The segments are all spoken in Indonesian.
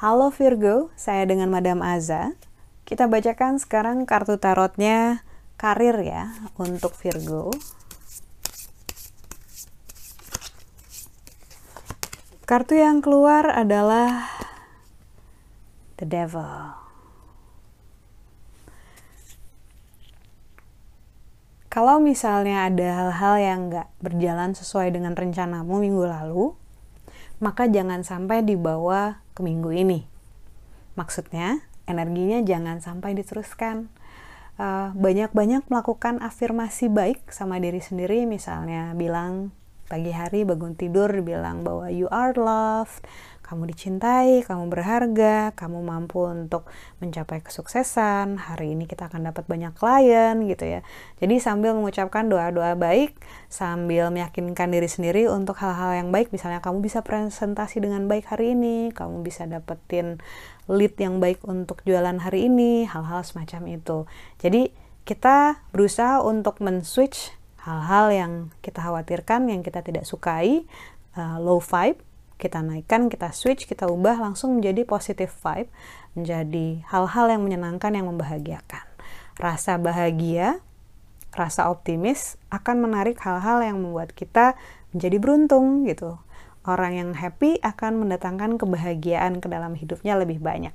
Halo Virgo, saya dengan Madam Aza. Kita bacakan sekarang kartu tarotnya karir ya untuk Virgo. Kartu yang keluar adalah The Devil. Kalau misalnya ada hal-hal yang nggak berjalan sesuai dengan rencanamu minggu lalu, maka jangan sampai dibawa ke minggu ini. Maksudnya, energinya jangan sampai diteruskan. Eh, banyak-banyak melakukan afirmasi baik sama diri sendiri, misalnya bilang pagi hari bangun tidur bilang bahwa you are loved, kamu dicintai, kamu berharga, kamu mampu untuk mencapai kesuksesan. Hari ini kita akan dapat banyak klien gitu ya. Jadi sambil mengucapkan doa-doa baik, sambil meyakinkan diri sendiri untuk hal-hal yang baik, misalnya kamu bisa presentasi dengan baik hari ini, kamu bisa dapetin lead yang baik untuk jualan hari ini, hal-hal semacam itu. Jadi kita berusaha untuk men-switch hal-hal yang kita khawatirkan, yang kita tidak sukai, uh, low vibe, kita naikkan, kita switch, kita ubah langsung menjadi positive vibe, menjadi hal-hal yang menyenangkan, yang membahagiakan. Rasa bahagia, rasa optimis akan menarik hal-hal yang membuat kita menjadi beruntung gitu. Orang yang happy akan mendatangkan kebahagiaan ke dalam hidupnya lebih banyak.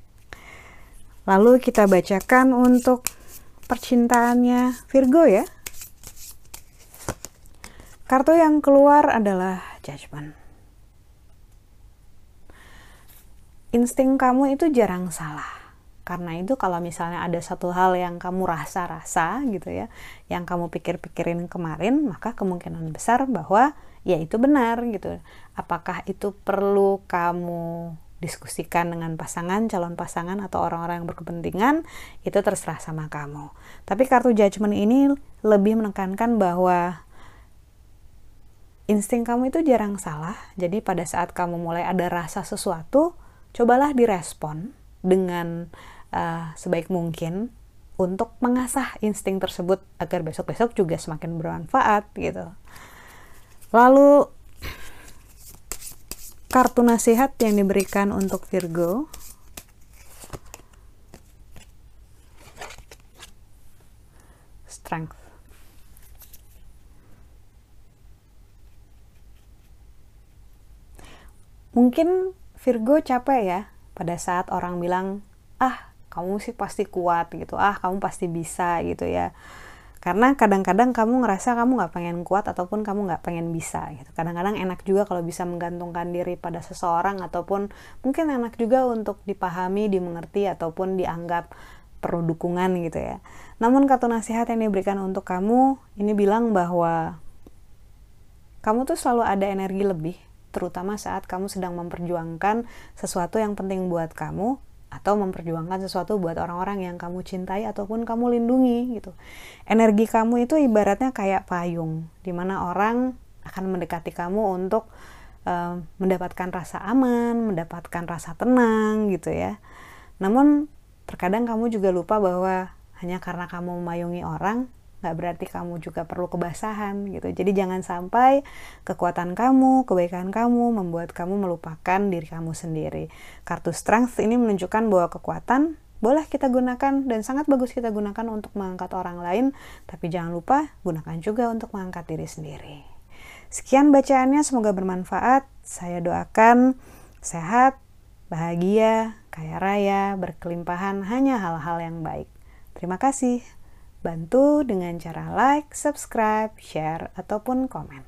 Lalu kita bacakan untuk percintaannya Virgo ya. Kartu yang keluar adalah Judgment. insting kamu itu jarang salah. Karena itu kalau misalnya ada satu hal yang kamu rasa-rasa gitu ya, yang kamu pikir-pikirin kemarin, maka kemungkinan besar bahwa ya itu benar gitu. Apakah itu perlu kamu diskusikan dengan pasangan, calon pasangan atau orang-orang yang berkepentingan, itu terserah sama kamu. Tapi kartu judgment ini lebih menekankan bahwa insting kamu itu jarang salah. Jadi pada saat kamu mulai ada rasa sesuatu, cobalah direspon dengan uh, sebaik mungkin untuk mengasah insting tersebut agar besok-besok juga semakin bermanfaat gitu. Lalu kartu nasihat yang diberikan untuk Virgo strength. Mungkin Virgo capek ya pada saat orang bilang, ah kamu sih pasti kuat gitu, ah kamu pasti bisa gitu ya. Karena kadang-kadang kamu ngerasa kamu nggak pengen kuat ataupun kamu nggak pengen bisa gitu. Kadang-kadang enak juga kalau bisa menggantungkan diri pada seseorang ataupun mungkin enak juga untuk dipahami, dimengerti ataupun dianggap perlu dukungan gitu ya. Namun kata nasihat yang diberikan untuk kamu ini bilang bahwa kamu tuh selalu ada energi lebih terutama saat kamu sedang memperjuangkan sesuatu yang penting buat kamu atau memperjuangkan sesuatu buat orang-orang yang kamu cintai ataupun kamu lindungi gitu. Energi kamu itu ibaratnya kayak payung di mana orang akan mendekati kamu untuk uh, mendapatkan rasa aman, mendapatkan rasa tenang gitu ya. Namun terkadang kamu juga lupa bahwa hanya karena kamu memayungi orang, nggak berarti kamu juga perlu kebasahan gitu. Jadi jangan sampai kekuatan kamu kebaikan kamu membuat kamu melupakan diri kamu sendiri. Kartu strength ini menunjukkan bahwa kekuatan boleh kita gunakan dan sangat bagus kita gunakan untuk mengangkat orang lain. Tapi jangan lupa gunakan juga untuk mengangkat diri sendiri. Sekian bacaannya semoga bermanfaat. Saya doakan sehat bahagia kaya raya berkelimpahan hanya hal-hal yang baik. Terima kasih Bantu dengan cara like, subscribe, share, ataupun komen.